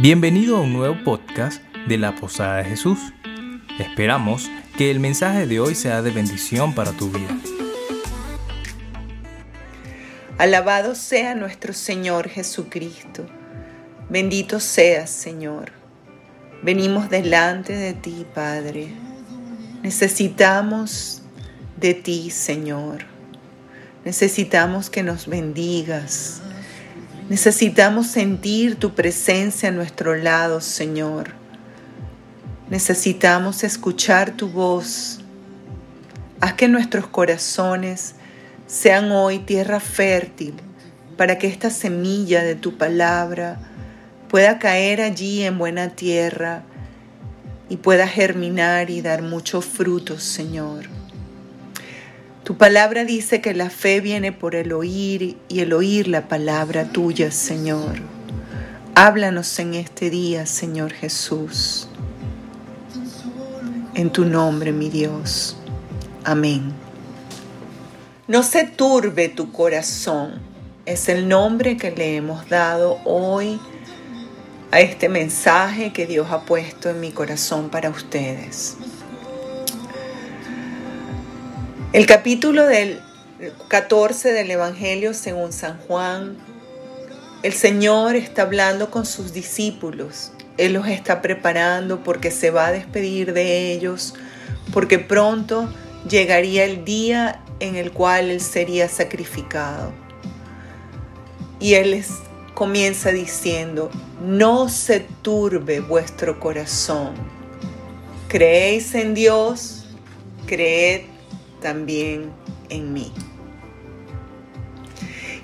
Bienvenido a un nuevo podcast de la Posada de Jesús. Esperamos que el mensaje de hoy sea de bendición para tu vida. Alabado sea nuestro Señor Jesucristo. Bendito seas, Señor. Venimos delante de ti, Padre. Necesitamos de ti, Señor. Necesitamos que nos bendigas. Necesitamos sentir tu presencia a nuestro lado, Señor. Necesitamos escuchar tu voz. Haz que nuestros corazones sean hoy tierra fértil para que esta semilla de tu palabra pueda caer allí en buena tierra y pueda germinar y dar muchos frutos, Señor. Tu palabra dice que la fe viene por el oír y el oír la palabra tuya, Señor. Háblanos en este día, Señor Jesús. En tu nombre, mi Dios. Amén. No se turbe tu corazón. Es el nombre que le hemos dado hoy a este mensaje que Dios ha puesto en mi corazón para ustedes. El capítulo del 14 del Evangelio según San Juan, el Señor está hablando con sus discípulos. Él los está preparando porque se va a despedir de ellos, porque pronto llegaría el día en el cual Él sería sacrificado. Y Él les comienza diciendo, no se turbe vuestro corazón. Creéis en Dios, creed también en mí.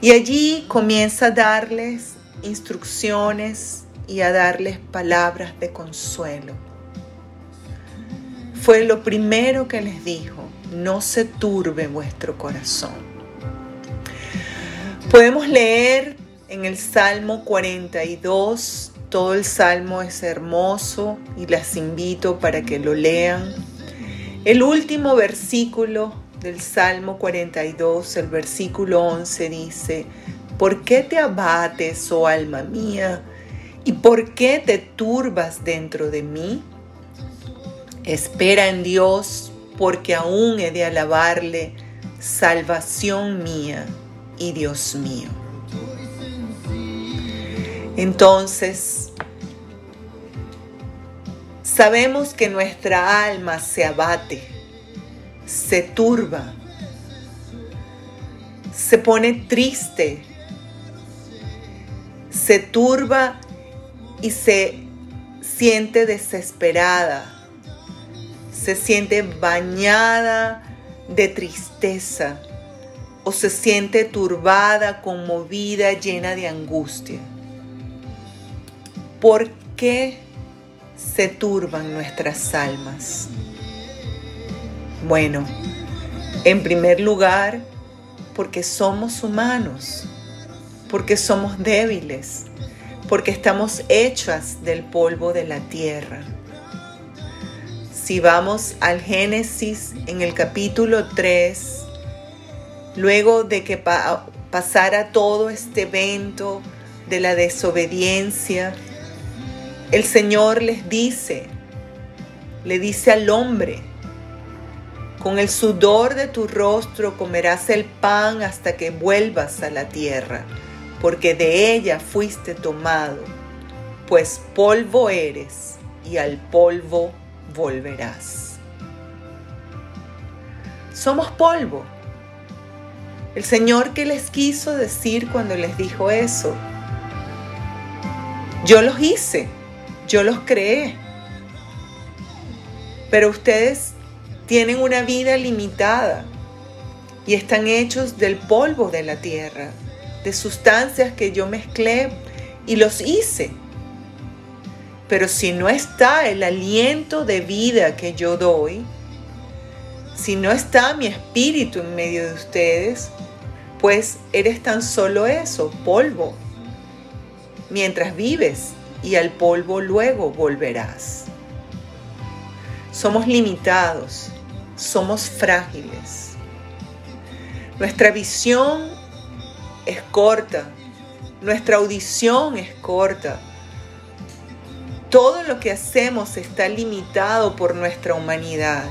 Y allí comienza a darles instrucciones y a darles palabras de consuelo. Fue lo primero que les dijo, no se turbe vuestro corazón. Podemos leer en el Salmo 42, todo el Salmo es hermoso y las invito para que lo lean el último versículo del Salmo 42, el versículo 11 dice, ¿por qué te abates, oh alma mía? ¿Y por qué te turbas dentro de mí? Espera en Dios, porque aún he de alabarle, salvación mía y Dios mío. Entonces, Sabemos que nuestra alma se abate, se turba, se pone triste, se turba y se siente desesperada, se siente bañada de tristeza o se siente turbada, conmovida, llena de angustia. ¿Por qué se turban nuestras almas? Bueno, en primer lugar, porque somos humanos, porque somos débiles, porque estamos hechas del polvo de la tierra. Si vamos al Génesis en el capítulo 3, luego de que pasara todo este evento de la desobediencia, el Señor les dice, le dice al hombre, con el sudor de tu rostro comerás el pan hasta que vuelvas a la tierra, porque de ella fuiste tomado, pues polvo eres y al polvo volverás. Somos polvo. El Señor que les quiso decir cuando les dijo eso, yo los hice yo los creé. Pero ustedes tienen una vida limitada y están hechos del polvo de la tierra, de sustancias que yo mezclé y los hice. Pero si no está el aliento de vida que yo doy, si no está mi espíritu en medio de ustedes, pues eres tan solo eso, polvo, mientras vives y al polvo luego volverás. Somos limitados, somos frágiles. Nuestra visión es corta, nuestra audición es corta, todo lo que hacemos está limitado por nuestra humanidad.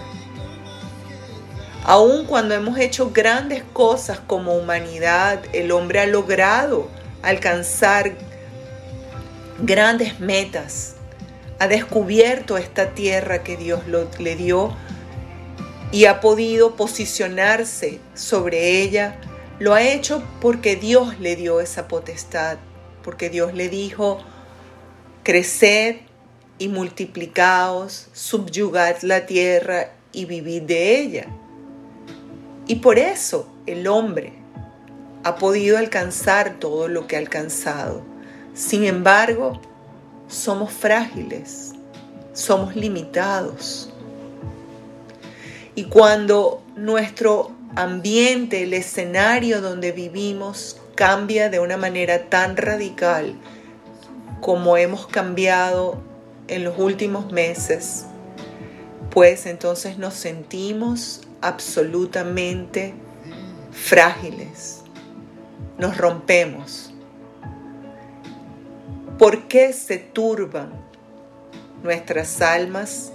Aun cuando hemos hecho grandes cosas como humanidad, el hombre ha logrado alcanzar grandes metas. Ha descubierto esta tierra que Dios le dio y ha podido posicionarse sobre ella. Lo ha hecho porque Dios le dio esa potestad, porque Dios le dijo, creced y multiplicaos, subyugad la tierra y vivid de ella. Y por eso el hombre ha podido alcanzar todo lo que ha alcanzado. Sin embargo, somos frágiles, somos limitados. Y cuando nuestro ambiente, el escenario donde vivimos cambia de una manera tan radical como hemos cambiado en los últimos meses, pues entonces nos sentimos absolutamente frágiles, nos rompemos. ¿Por qué se turban nuestras almas?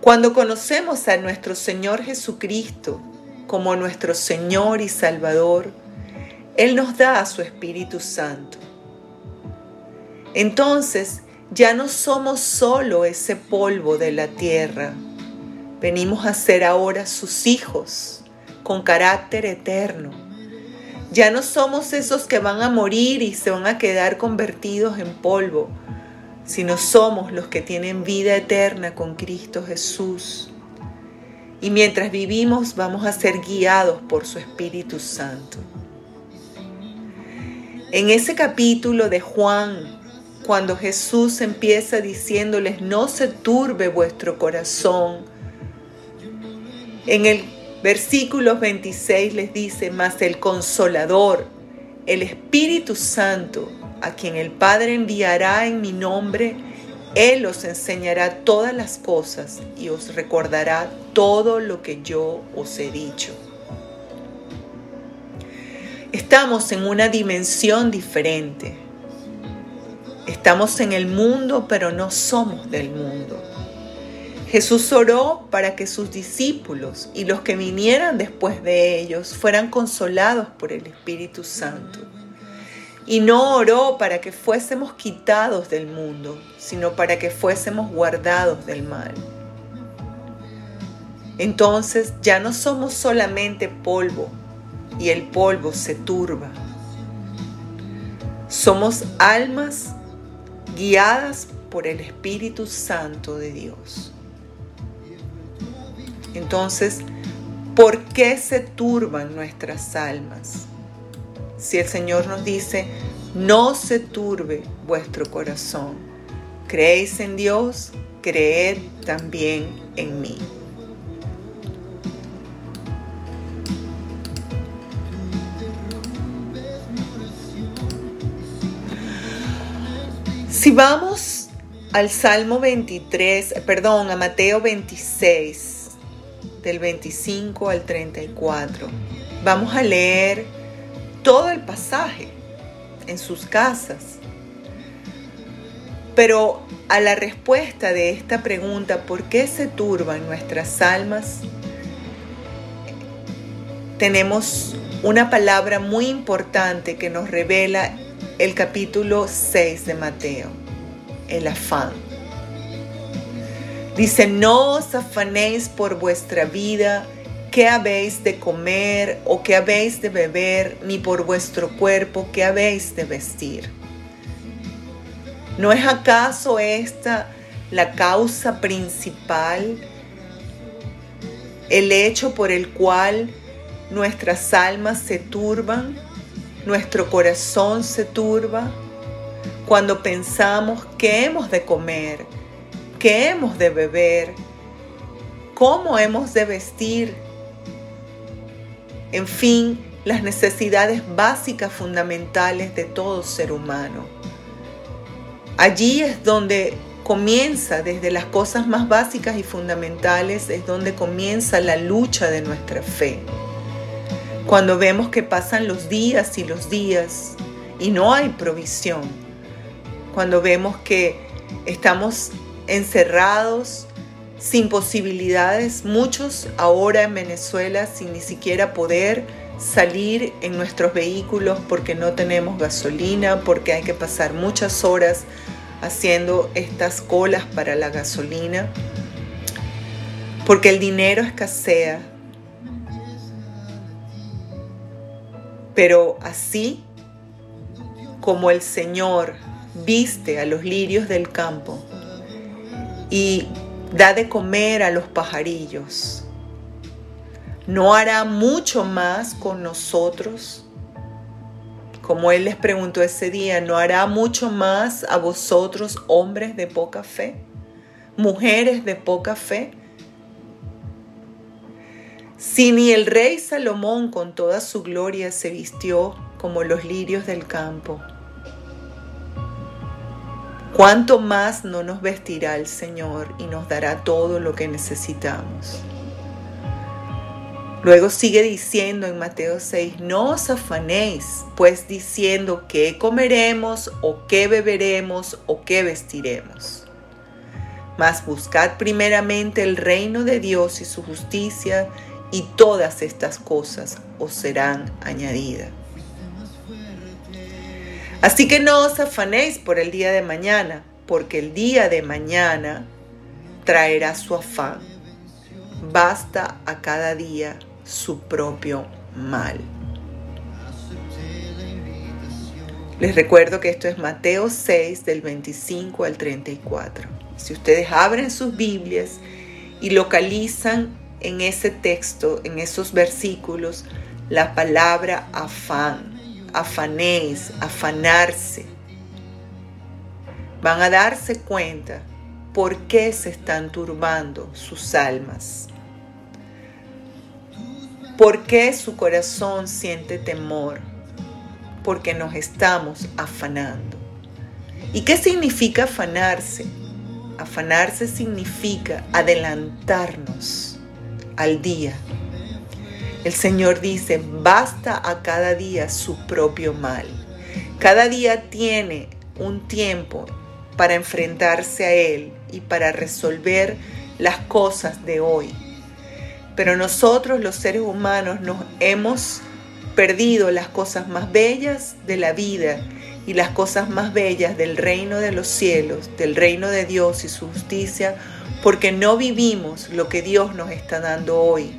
Cuando conocemos a nuestro Señor Jesucristo como nuestro Señor y Salvador, Él nos da a su Espíritu Santo. Entonces ya no somos solo ese polvo de la tierra, venimos a ser ahora sus hijos con carácter eterno ya no somos esos que van a morir y se van a quedar convertidos en polvo, sino somos los que tienen vida eterna con Cristo Jesús. Y mientras vivimos vamos a ser guiados por su Espíritu Santo. En ese capítulo de Juan, cuando Jesús empieza diciéndoles, no se turbe vuestro corazón, en el Versículos 26 les dice, mas el consolador, el Espíritu Santo, a quien el Padre enviará en mi nombre, Él os enseñará todas las cosas y os recordará todo lo que yo os he dicho. Estamos en una dimensión diferente. Estamos en el mundo, pero no somos del mundo. Jesús oró para que sus discípulos y los que vinieran después de ellos fueran consolados por el Espíritu Santo. Y no oró para que fuésemos quitados del mundo, sino para que fuésemos guardados del mal. Entonces ya no somos solamente polvo y el polvo se turba. Somos almas guiadas por el Espíritu Santo de Dios. Entonces, ¿por qué se turban nuestras almas? Si el Señor nos dice, no se turbe vuestro corazón, creéis en Dios, creed también en mí. Si vamos al Salmo 23, perdón, a Mateo 26, del 25 al 34. Vamos a leer todo el pasaje en sus casas. Pero a la respuesta de esta pregunta, ¿por qué se turban nuestras almas? Tenemos una palabra muy importante que nos revela el capítulo 6 de Mateo, el afán. Dice, no os afanéis por vuestra vida, qué habéis de comer o qué habéis de beber, ni por vuestro cuerpo, qué habéis de vestir. ¿No es acaso esta la causa principal, el hecho por el cual nuestras almas se turban, nuestro corazón se turba, cuando pensamos que hemos de comer, qué hemos de beber, cómo hemos de vestir, en fin, las necesidades básicas fundamentales de todo ser humano. Allí es donde comienza, desde las cosas más básicas y fundamentales, es donde comienza la lucha de nuestra fe. Cuando vemos que pasan los días y los días y no hay provisión, cuando vemos que estamos encerrados sin posibilidades, muchos ahora en Venezuela sin ni siquiera poder salir en nuestros vehículos porque no tenemos gasolina, porque hay que pasar muchas horas haciendo estas colas para la gasolina, porque el dinero escasea. Pero así como el Señor viste a los lirios del campo y da de comer a los pajarillos, ¿no hará mucho más con nosotros? Como Él les preguntó ese día, ¿no hará mucho más a vosotros hombres de poca fe? ¿Mujeres de poca fe? Si ni el rey Salomón con toda su gloria se vistió como los lirios del campo, ¿cuánto más no nos vestirá el Señor y nos dará todo lo que necesitamos? Luego sigue diciendo en Mateo 6, no os afanéis, pues diciendo qué comeremos o qué beberemos o qué vestiremos. Mas buscad primeramente el reino de Dios y su justicia, y todas estas cosas os serán añadidas. Así que no os afanéis por el día de mañana, porque el día de mañana traerá su afán. Basta a cada día su propio mal. Les recuerdo que esto es Mateo 6 del 25 al 34. Si ustedes abren sus Biblias y localizan en ese texto, en esos versículos, la palabra afán, afanéis, afanarse, van a darse cuenta por qué se están turbando sus almas. ¿Por qué su corazón siente temor? Porque nos estamos afanando. ¿Y qué significa afanarse? Afanarse significa adelantarnos al día. El Señor dice, basta a cada día su propio mal. Cada día tiene un tiempo para enfrentarse a Él y para resolver las cosas de hoy. Pero nosotros los seres humanos nos hemos perdido las cosas más bellas de la vida y las cosas más bellas del reino de los cielos, del reino de Dios y su justicia, porque no vivimos lo que Dios nos está dando hoy,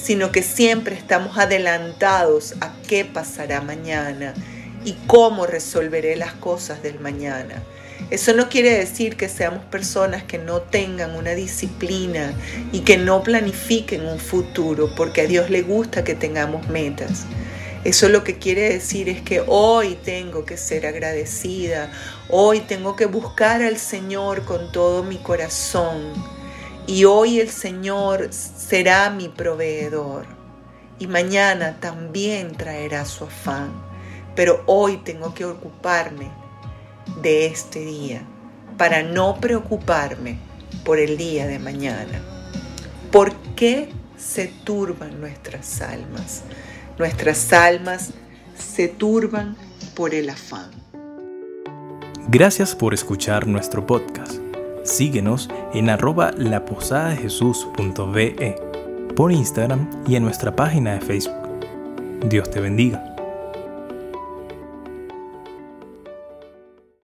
sino que siempre estamos adelantados a qué pasará mañana y cómo resolveré las cosas del mañana. Eso no quiere decir que seamos personas que no tengan una disciplina y que no planifiquen un futuro, porque a Dios le gusta que tengamos metas. Eso lo que quiere decir es que hoy tengo que ser agradecida, hoy tengo que buscar al Señor con todo mi corazón y hoy el Señor será mi proveedor y mañana también traerá su afán, pero hoy tengo que ocuparme de este día para no preocuparme por el día de mañana. ¿Por qué se turban nuestras almas? Nuestras almas se turban por el afán. Gracias por escuchar nuestro podcast. Síguenos en arroba laposadadejesús.be por Instagram y en nuestra página de Facebook. Dios te bendiga.